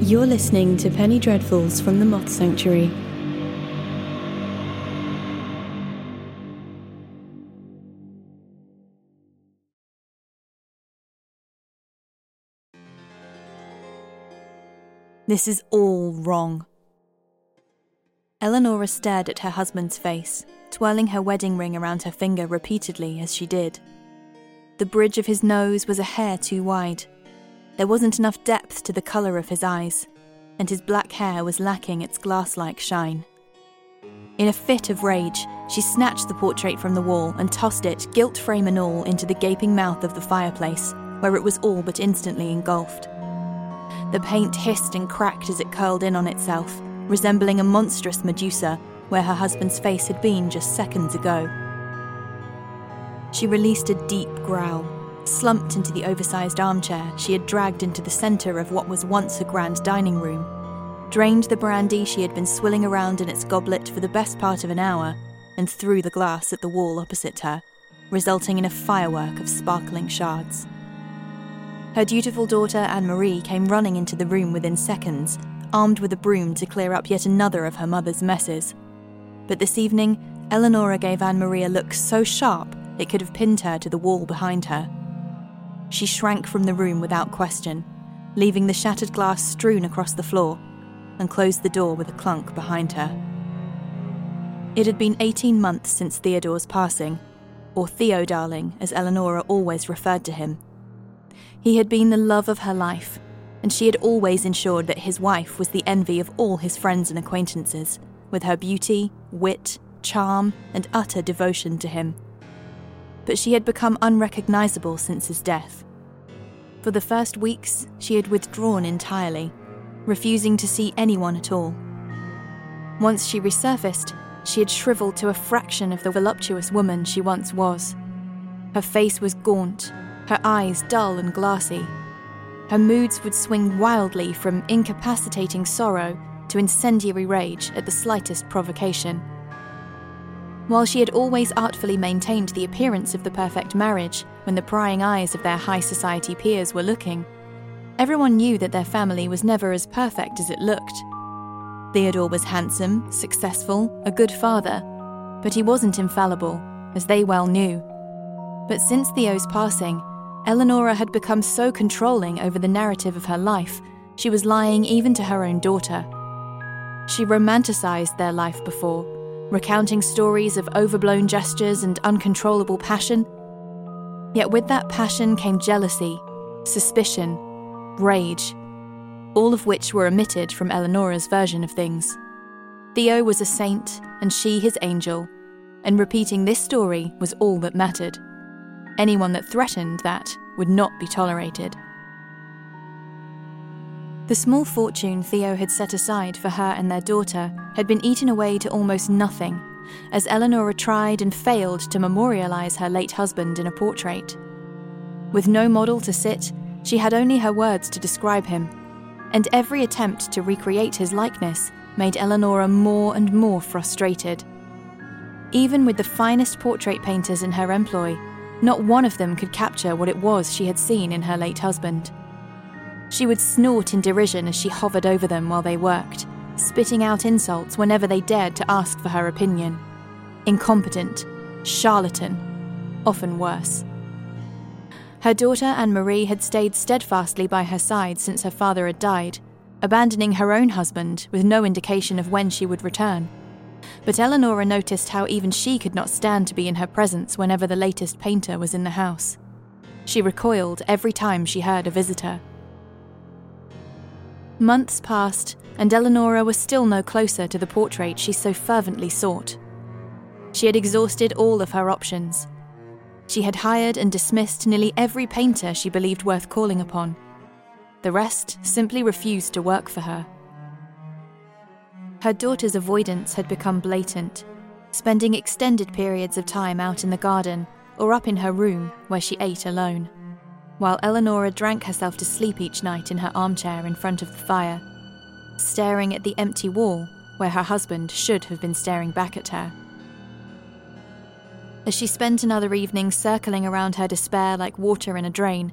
You're listening to Penny Dreadfuls from the Moth Sanctuary. This is all wrong. Eleonora stared at her husband's face, twirling her wedding ring around her finger repeatedly as she did. The bridge of his nose was a hair too wide. There wasn't enough depth to the colour of his eyes, and his black hair was lacking its glass like shine. In a fit of rage, she snatched the portrait from the wall and tossed it, gilt frame and all, into the gaping mouth of the fireplace, where it was all but instantly engulfed. The paint hissed and cracked as it curled in on itself, resembling a monstrous Medusa where her husband's face had been just seconds ago. She released a deep growl, slumped into the oversized armchair she had dragged into the centre of what was once a grand dining room, drained the brandy she had been swilling around in its goblet for the best part of an hour, and threw the glass at the wall opposite her, resulting in a firework of sparkling shards. Her dutiful daughter Anne Marie came running into the room within seconds, armed with a broom to clear up yet another of her mother's messes. But this evening, Eleonora gave Anne Marie a look so sharp it could have pinned her to the wall behind her. She shrank from the room without question, leaving the shattered glass strewn across the floor, and closed the door with a clunk behind her. It had been 18 months since Theodore's passing, or Theo darling, as Eleonora always referred to him. He had been the love of her life, and she had always ensured that his wife was the envy of all his friends and acquaintances, with her beauty, wit, charm, and utter devotion to him. But she had become unrecognizable since his death. For the first weeks, she had withdrawn entirely, refusing to see anyone at all. Once she resurfaced, she had shriveled to a fraction of the voluptuous woman she once was. Her face was gaunt, her eyes dull and glassy. Her moods would swing wildly from incapacitating sorrow to incendiary rage at the slightest provocation. While she had always artfully maintained the appearance of the perfect marriage when the prying eyes of their high society peers were looking, everyone knew that their family was never as perfect as it looked. Theodore was handsome, successful, a good father, but he wasn't infallible, as they well knew. But since Theo's passing, Eleonora had become so controlling over the narrative of her life, she was lying even to her own daughter. She romanticized their life before, recounting stories of overblown gestures and uncontrollable passion. Yet with that passion came jealousy, suspicion, rage, all of which were omitted from Eleonora's version of things. Theo was a saint and she his angel, and repeating this story was all that mattered. Anyone that threatened that would not be tolerated. The small fortune Theo had set aside for her and their daughter had been eaten away to almost nothing, as Eleonora tried and failed to memorialize her late husband in a portrait. With no model to sit, she had only her words to describe him, and every attempt to recreate his likeness made Eleonora more and more frustrated. Even with the finest portrait painters in her employ, not one of them could capture what it was she had seen in her late husband. She would snort in derision as she hovered over them while they worked, spitting out insults whenever they dared to ask for her opinion. Incompetent, charlatan, often worse. Her daughter Anne Marie had stayed steadfastly by her side since her father had died, abandoning her own husband with no indication of when she would return. But Eleonora noticed how even she could not stand to be in her presence whenever the latest painter was in the house. She recoiled every time she heard a visitor. Months passed, and Eleonora was still no closer to the portrait she so fervently sought. She had exhausted all of her options. She had hired and dismissed nearly every painter she believed worth calling upon. The rest simply refused to work for her. Her daughter's avoidance had become blatant, spending extended periods of time out in the garden or up in her room where she ate alone, while Eleonora drank herself to sleep each night in her armchair in front of the fire, staring at the empty wall where her husband should have been staring back at her. As she spent another evening circling around her despair like water in a drain,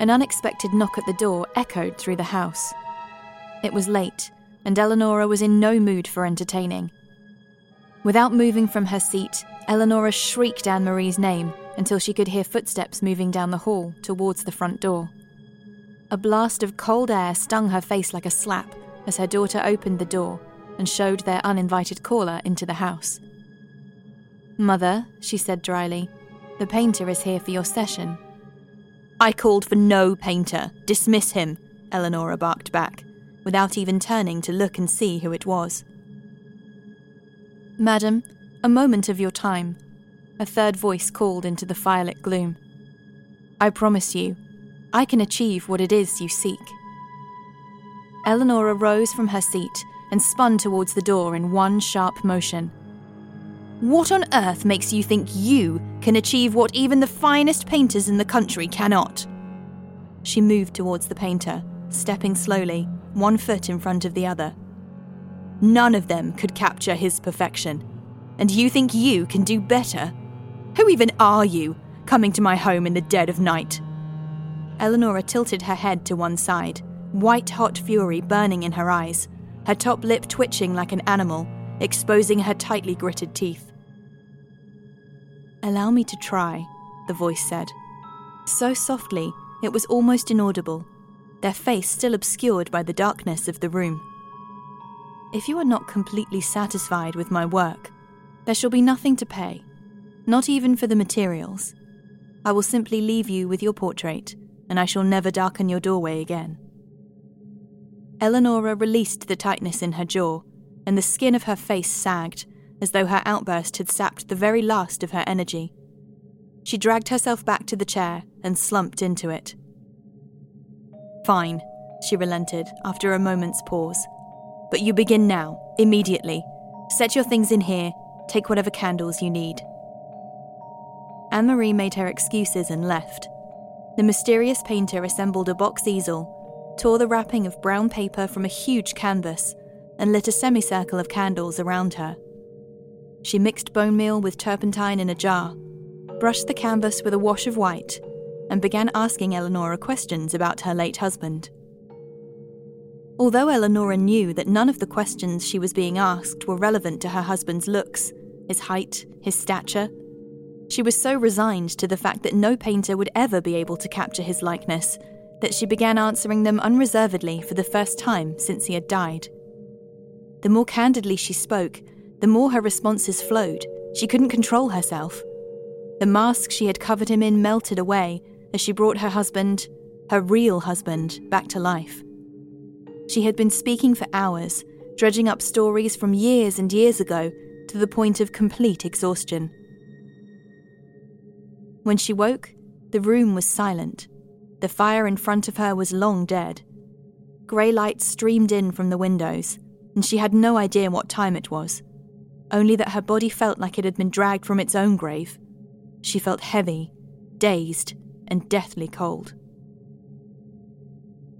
an unexpected knock at the door echoed through the house. It was late, and Eleonora was in no mood for entertaining. Without moving from her seat, Eleonora shrieked Anne Marie's name until she could hear footsteps moving down the hall towards the front door. A blast of cold air stung her face like a slap as her daughter opened the door and showed their uninvited caller into the house. Mother, she said dryly, the painter is here for your session. I called for no painter. Dismiss him, Eleonora barked back, without even turning to look and see who it was. Madam, a moment of your time, a third voice called into the firelit gloom. I promise you, I can achieve what it is you seek. Eleonora rose from her seat and spun towards the door in one sharp motion. What on earth makes you think you can achieve what even the finest painters in the country cannot? She moved towards the painter, stepping slowly, one foot in front of the other. None of them could capture his perfection. And you think you can do better? Who even are you, coming to my home in the dead of night? Eleonora tilted her head to one side, white hot fury burning in her eyes, her top lip twitching like an animal, exposing her tightly gritted teeth. Allow me to try, the voice said. So softly, it was almost inaudible, their face still obscured by the darkness of the room. If you are not completely satisfied with my work, there shall be nothing to pay, not even for the materials. I will simply leave you with your portrait, and I shall never darken your doorway again. Eleonora released the tightness in her jaw, and the skin of her face sagged, as though her outburst had sapped the very last of her energy. She dragged herself back to the chair and slumped into it. Fine, she relented after a moment's pause. But you begin now, immediately. Set your things in here, take whatever candles you need. Anne Marie made her excuses and left. The mysterious painter assembled a box easel tore the wrapping of brown paper from a huge canvas, and lit a semicircle of candles around her. She mixed bone meal with turpentine in a jar, brushed the canvas with a wash of white, and began asking Eleonora questions about her late husband. Although Eleonora knew that none of the questions she was being asked were relevant to her husband's looks, his height, his stature, she was so resigned to the fact that no painter would ever be able to capture his likeness that she began answering them unreservedly for the first time since he had died. The more candidly she spoke, the more her responses flowed. She couldn't control herself. The mask she had covered him in melted away as she brought her husband, her real husband, back to life. She had been speaking for hours, dredging up stories from years and years ago to the point of complete exhaustion. When she woke, the room was silent. The fire in front of her was long dead. Grey light streamed in from the windows, and she had no idea what time it was, only that her body felt like it had been dragged from its own grave. She felt heavy, dazed, and deathly cold.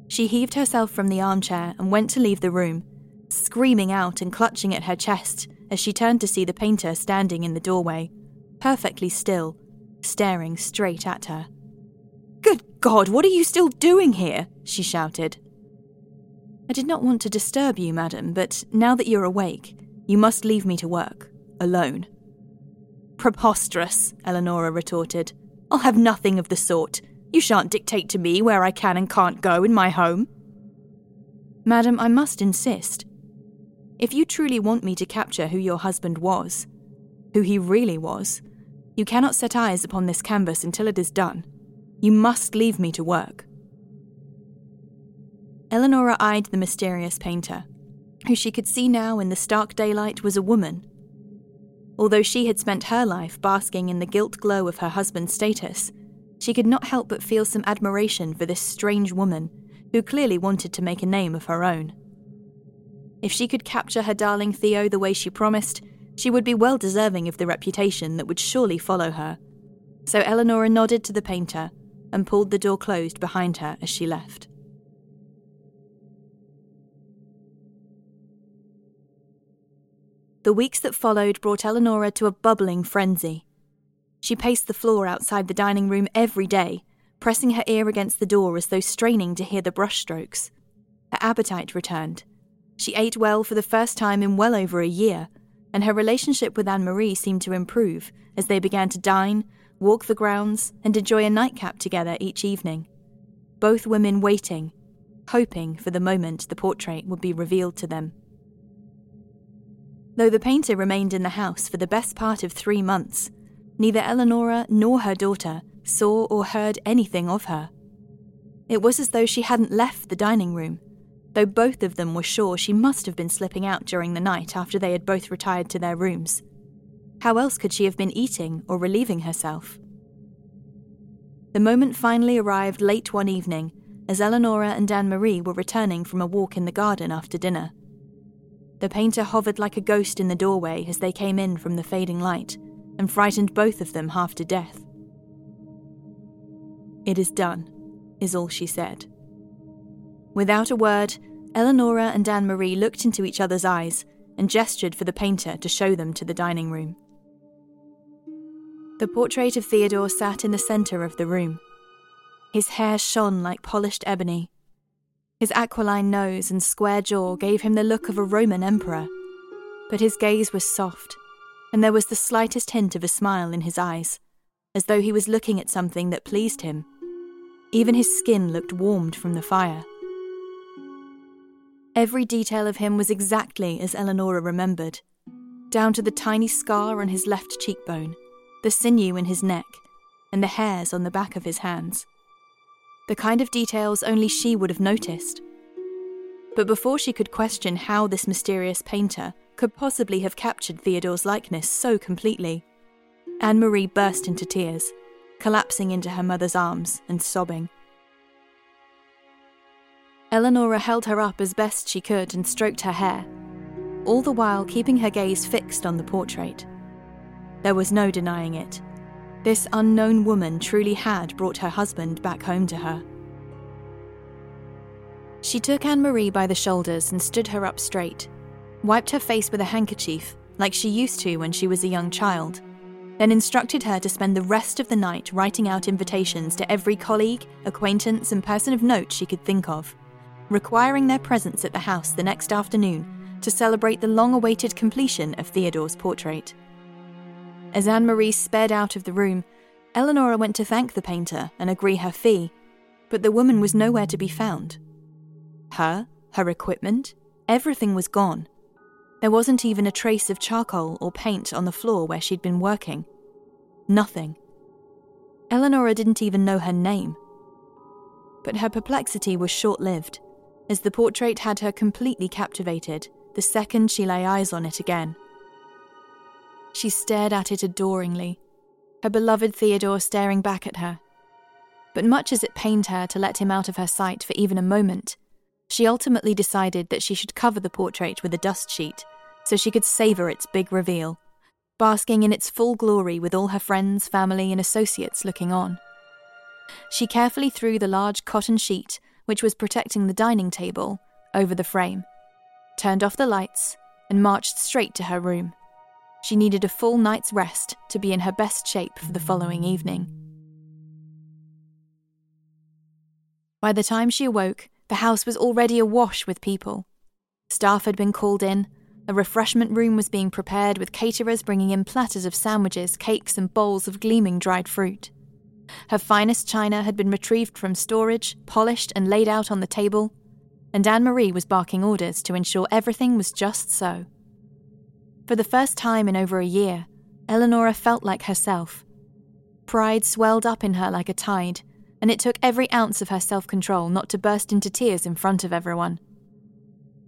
She heaved herself from the armchair and went to leave the room, screaming out and clutching at her chest as she turned to see the painter standing in the doorway, perfectly still, staring straight at her. Good God, what are you still doing here? she shouted. I did not want to disturb you, madam, but now that you're awake, you must leave me to work, alone. Preposterous, Eleonora retorted. I'll have nothing of the sort. You shan't dictate to me where I can and can't go in my home. Madam, I must insist. If you truly want me to capture who your husband was, who he really was, you cannot set eyes upon this canvas until it is done. You must leave me to work. Eleonora eyed the mysterious painter, who she could see now in the stark daylight was a woman. Although she had spent her life basking in the gilt glow of her husband's status, she could not help but feel some admiration for this strange woman who clearly wanted to make a name of her own. If she could capture her darling Theo the way she promised, she would be well deserving of the reputation that would surely follow her. So Eleonora nodded to the painter and pulled the door closed behind her as she left. The weeks that followed brought Eleonora to a bubbling frenzy. She paced the floor outside the dining room every day, pressing her ear against the door as though straining to hear the brushstrokes. her appetite returned. She ate well for the first time in well over a year, and her relationship with Anne Marie seemed to improve as they began to dine, walk the grounds, and enjoy a nightcap together each evening. Both women waiting, hoping for the moment the portrait would be revealed to them. Though the painter remained in the house for the best part of three months, neither Eleonora nor her daughter saw or heard anything of her. It was as though she hadn't left the dining room, though both of them were sure she must have been slipping out during the night after they had both retired to their rooms. How else could she have been eating or relieving herself? The moment finally arrived late one evening as Eleonora and Anne Marie were returning from a walk in the garden after dinner. The painter hovered like a ghost in the doorway as they came in from the fading light and frightened both of them half to death. It is done, is all she said. Without a word, Eleonora and Anne Marie looked into each other's eyes and gestured for the painter to show them to the dining room. The portrait of Theodore sat in the centre of the room. His hair shone like polished ebony. His aquiline nose and square jaw gave him the look of a Roman emperor. But his gaze was soft, and there was the slightest hint of a smile in his eyes, as though he was looking at something that pleased him. Even his skin looked warmed from the fire. Every detail of him was exactly as Eleonora remembered, down to the tiny scar on his left cheekbone, the sinew in his neck, and the hairs on the back of his hands the kind of details only she would have noticed. But before she could question how this mysterious painter could possibly have captured Theodore's likeness so completely, Anne Marie burst into tears, collapsing into her mother's arms and sobbing. Eleonora held her up as best she could and stroked her hair, all the while keeping her gaze fixed on the portrait. There was no denying it. This unknown woman truly had brought her husband back home to her. She took Anne Marie by the shoulders and stood her up straight, wiped her face with a handkerchief, like she used to when she was a young child, then instructed her to spend the rest of the night writing out invitations to every colleague, acquaintance, and person of note she could think of, requiring their presence at the house the next afternoon to celebrate the long awaited completion of Theodore's portrait. As Anne Marie sped out of the room, Eleonora went to thank the painter and agree her fee, but the woman was nowhere to be found. Her, her equipment, everything was gone. There wasn't even a trace of charcoal or paint on the floor where she'd been working. Nothing. Eleonora didn't even know her name. But her perplexity was short lived, as the portrait had her completely captivated the second she lay eyes on it again. She stared at it adoringly, her beloved Theodore staring back at her. But much as it pained her to let him out of her sight for even a moment, she ultimately decided that she should cover the portrait with a dust sheet so she could savour its big reveal, basking in its full glory with all her friends, family, and associates looking on. She carefully threw the large cotton sheet, which was protecting the dining table, over the frame, turned off the lights, and marched straight to her room. She needed a full night's rest to be in her best shape for the following evening. By the time she awoke, the house was already awash with people. Staff had been called in, a refreshment room was being prepared with caterers bringing in platters of sandwiches, cakes, and bowls of gleaming dried fruit. Her finest china had been retrieved from storage, polished, and laid out on the table, and Anne Marie was barking orders to ensure everything was just so. For the first time in over a year, Eleonora felt like herself. Pride swelled up in her like a tide, and it took every ounce of her self control not to burst into tears in front of everyone.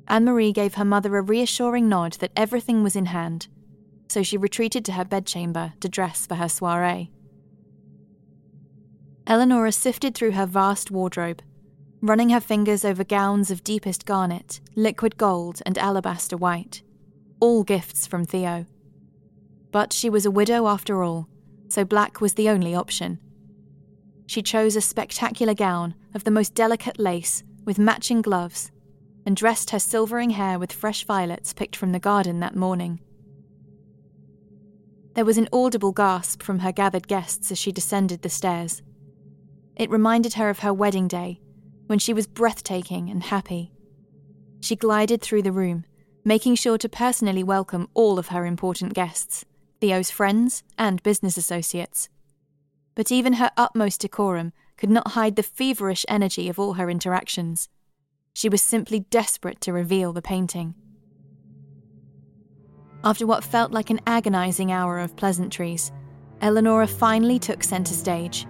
Anne Marie gave her mother a reassuring nod that everything was in hand, so she retreated to her bedchamber to dress for her soiree. Eleonora sifted through her vast wardrobe, running her fingers over gowns of deepest garnet, liquid gold, and alabaster white all gifts from Theo. But she was a widow after all, so black was the only option. She chose a spectacular gown of the most delicate lace with matching gloves and dressed her silvering hair with fresh violets picked from the garden that morning. There was an audible gasp from her gathered guests as she descended the stairs. It reminded her of her wedding day, when she was breathtaking and happy, She glided through the room, making sure to personally welcome all of her important guests, Theo's friends and business associates. But even her utmost decorum could not hide the feverish energy of all her interactions. She was simply desperate to reveal the painting. After what felt like an agonizing hour of pleasantries, Eleonora finally took centre stage.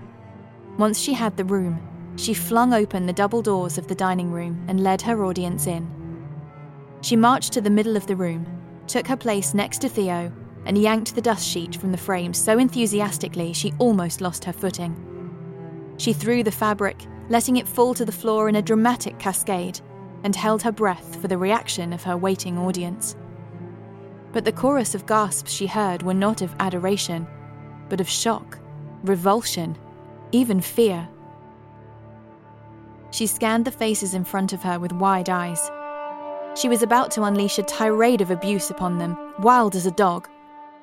Once she had the room, she flung open the double doors of the dining room and led her audience in. She marched to the middle of the room, took her place next to Theo, and yanked the dust sheet from the frame so enthusiastically she almost lost her footing. She threw the fabric, letting it fall to the floor in a dramatic cascade, and held her breath for the reaction of her waiting audience. But the chorus of gasps she heard were not of adoration, but of shock, revulsion, even fear. She scanned the faces in front of her with wide eyes. She was about to unleash a tirade of abuse upon them, wild as a dog,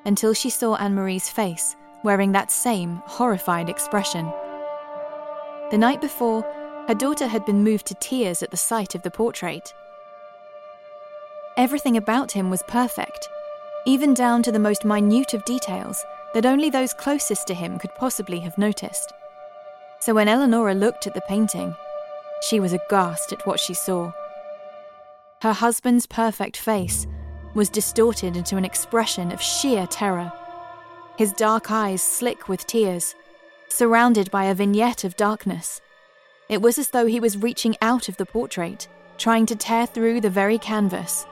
until she saw Anne Marie's face, wearing that same horrified expression. The night before, her daughter had been moved to tears at the sight of the portrait. Everything about him was perfect, even down to the most minute of details that only those closest to him could possibly have noticed. So when Eleonora looked at the painting, she was aghast at what she saw. Her husband's perfect face was distorted into an expression of sheer terror. His dark eyes slick with tears, surrounded by a vignette of darkness. It was as though he was reaching out of the portrait, trying to tear through the very canvas.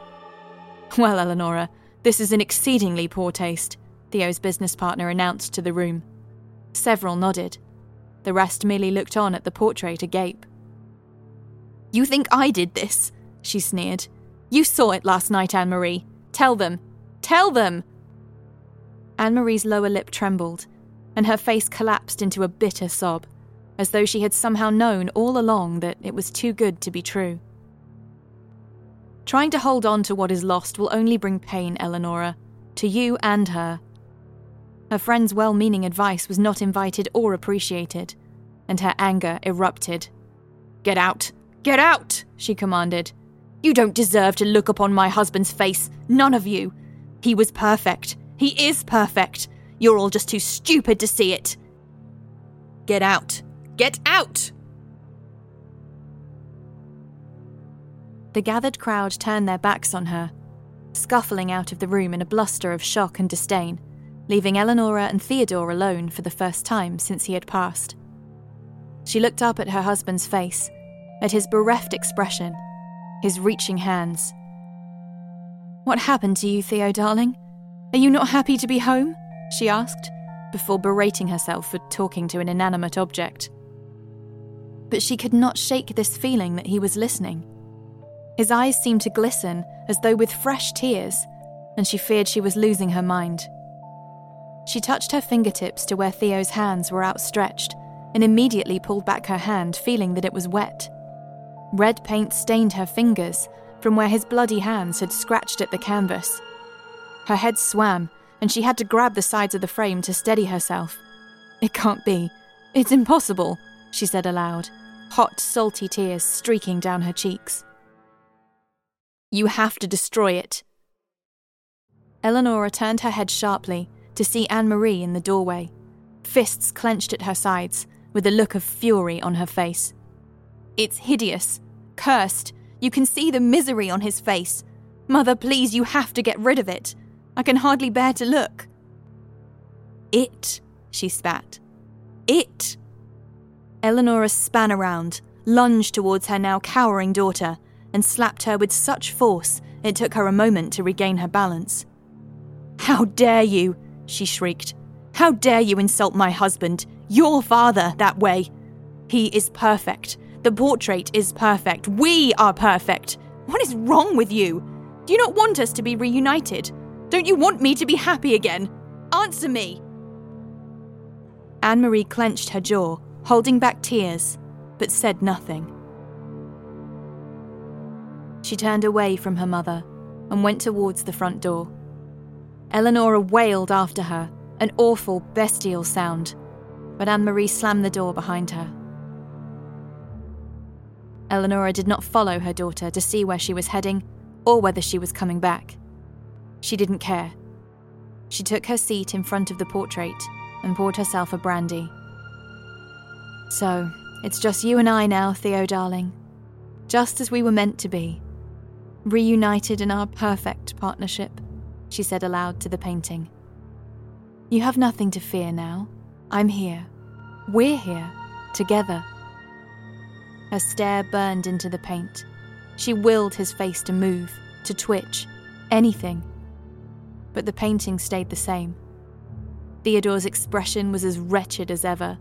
Well, Eleonora, this is in exceedingly poor taste, Theo's business partner announced to the room. Several nodded. The rest merely looked on at the portrait agape. You think I did this? she sneered. You saw it last night, Anne Marie. Tell them. Tell them! Anne Marie's lower lip trembled, and her face collapsed into a bitter sob, as though she had somehow known all along that it was too good to be true. Trying to hold on to what is lost will only bring pain, Eleonora, to you and her. Her friend's well meaning advice was not invited or appreciated, and her anger erupted. Get out! Get out! she commanded. You don't deserve to look upon my husband's face, none of you. He was perfect. He is perfect. You're all just too stupid to see it. Get out! Get out! The gathered crowd turned their backs on her, scuffling out of the room in a bluster of shock and disdain, leaving Eleonora and Theodore alone for the first time since he had passed. She looked up at her husband's face, at his bereft expression, his reaching hands. What happened to you, Theo, darling? Are you not happy to be home? she asked, before berating herself for talking to an inanimate object. But she could not shake this feeling that he was listening. His eyes seemed to glisten as though with fresh tears, and she feared she was losing her mind. She touched her fingertips to where Theo's hands were outstretched and immediately pulled back her hand, feeling that it was wet. Red paint stained her fingers from where his bloody hands had scratched at the canvas. Her head swam, and she had to grab the sides of the frame to steady herself. It can't be. It's impossible, she said aloud, hot, salty tears streaking down her cheeks. You have to destroy it. Eleonora turned her head sharply to see Anne Marie in the doorway, fists clenched at her sides, with a look of fury on her face. It's hideous, cursed. You can see the misery on his face. Mother, please, you have to get rid of it. I can hardly bear to look. It, she spat. It. Eleonora span around, lunged towards her now cowering daughter, and slapped her with such force it took her a moment to regain her balance. How dare you! She shrieked. How dare you insult my husband, your father, that way? He is perfect. The portrait is perfect. We are perfect. What is wrong with you? Do you not want us to be reunited? Don't you want me to be happy again? Answer me! Anne Marie clenched her jaw, holding back tears, but said nothing. She turned away from her mother and went towards the front door. Eleonora wailed after her, an awful, bestial sound, but Anne Marie slammed the door behind her. Eleonora did not follow her daughter to see where she was heading or whether she was coming back. She didn't care. She took her seat in front of the portrait and poured herself a brandy. So, it's just you and I now, Theo darling. Just as we were meant to be. Reunited in our perfect partnership, she said aloud to the painting. You have nothing to fear now. I'm here. We're here. Together. Her stare burned into the paint. She willed his face to move, to twitch, anything. But the painting stayed the same. Theodore's expression was as wretched as ever.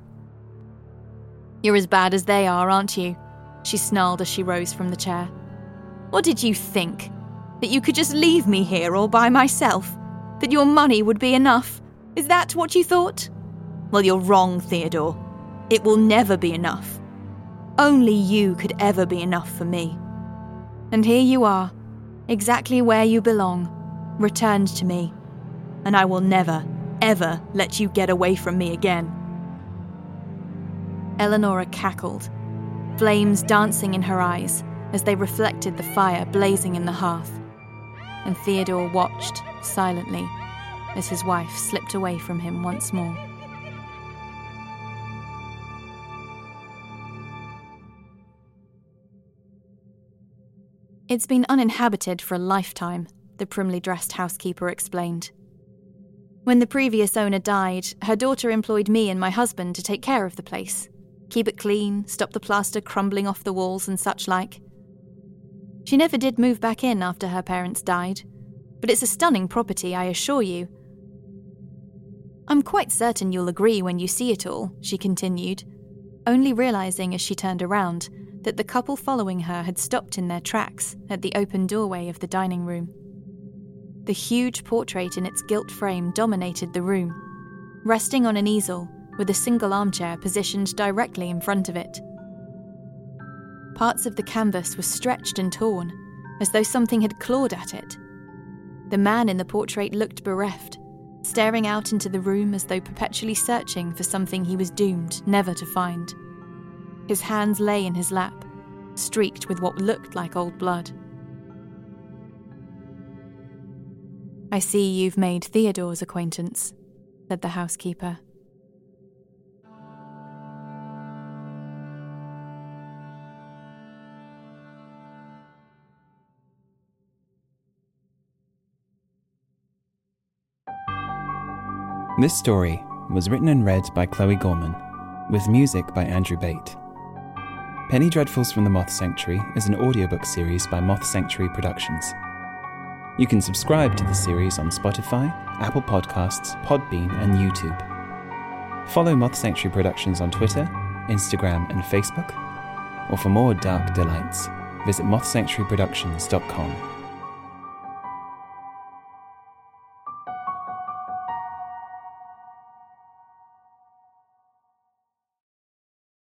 You're as bad as they are, aren't you? She snarled as she rose from the chair. What did you think? That you could just leave me here all by myself? That your money would be enough? Is that what you thought? Well, you're wrong, Theodore. It will never be enough. Only you could ever be enough for me. And here you are, exactly where you belong, returned to me. And I will never, ever let you get away from me again. Eleonora cackled, flames dancing in her eyes as they reflected the fire blazing in the hearth. And Theodore watched silently as his wife slipped away from him once more. It's been uninhabited for a lifetime, the primly dressed housekeeper explained. When the previous owner died, her daughter employed me and my husband to take care of the place, keep it clean, stop the plaster crumbling off the walls and such like. She never did move back in after her parents died, but it's a stunning property, I assure you, I'm quite certain you'll agree when you see it all, she continued, only realizing as she turned around that the couple following her had stopped in their tracks at the open doorway of the dining room. The huge portrait in its gilt frame dominated the room, resting on an easel with a single armchair positioned directly in front of it. Parts of the canvas were stretched and torn, as though something had clawed at it. The man in the portrait looked bereft, staring out into the room as though perpetually searching for something he was doomed never to find. His hands lay in his lap, streaked with what looked like old blood. I see you've made Theodore's acquaintance, said the housekeeper. This story was written and read by Chloe Gorman, with music by Andrew Bate. Penny Dreadfuls from the Moth Sanctuary is an audiobook series by Moth Sanctuary Productions. You can subscribe to the series on Spotify, Apple Podcasts, Podbean, and YouTube. Follow Moth Sanctuary Productions on Twitter, Instagram, and Facebook. Or for more dark delights, visit mothsanctuaryproductions.com.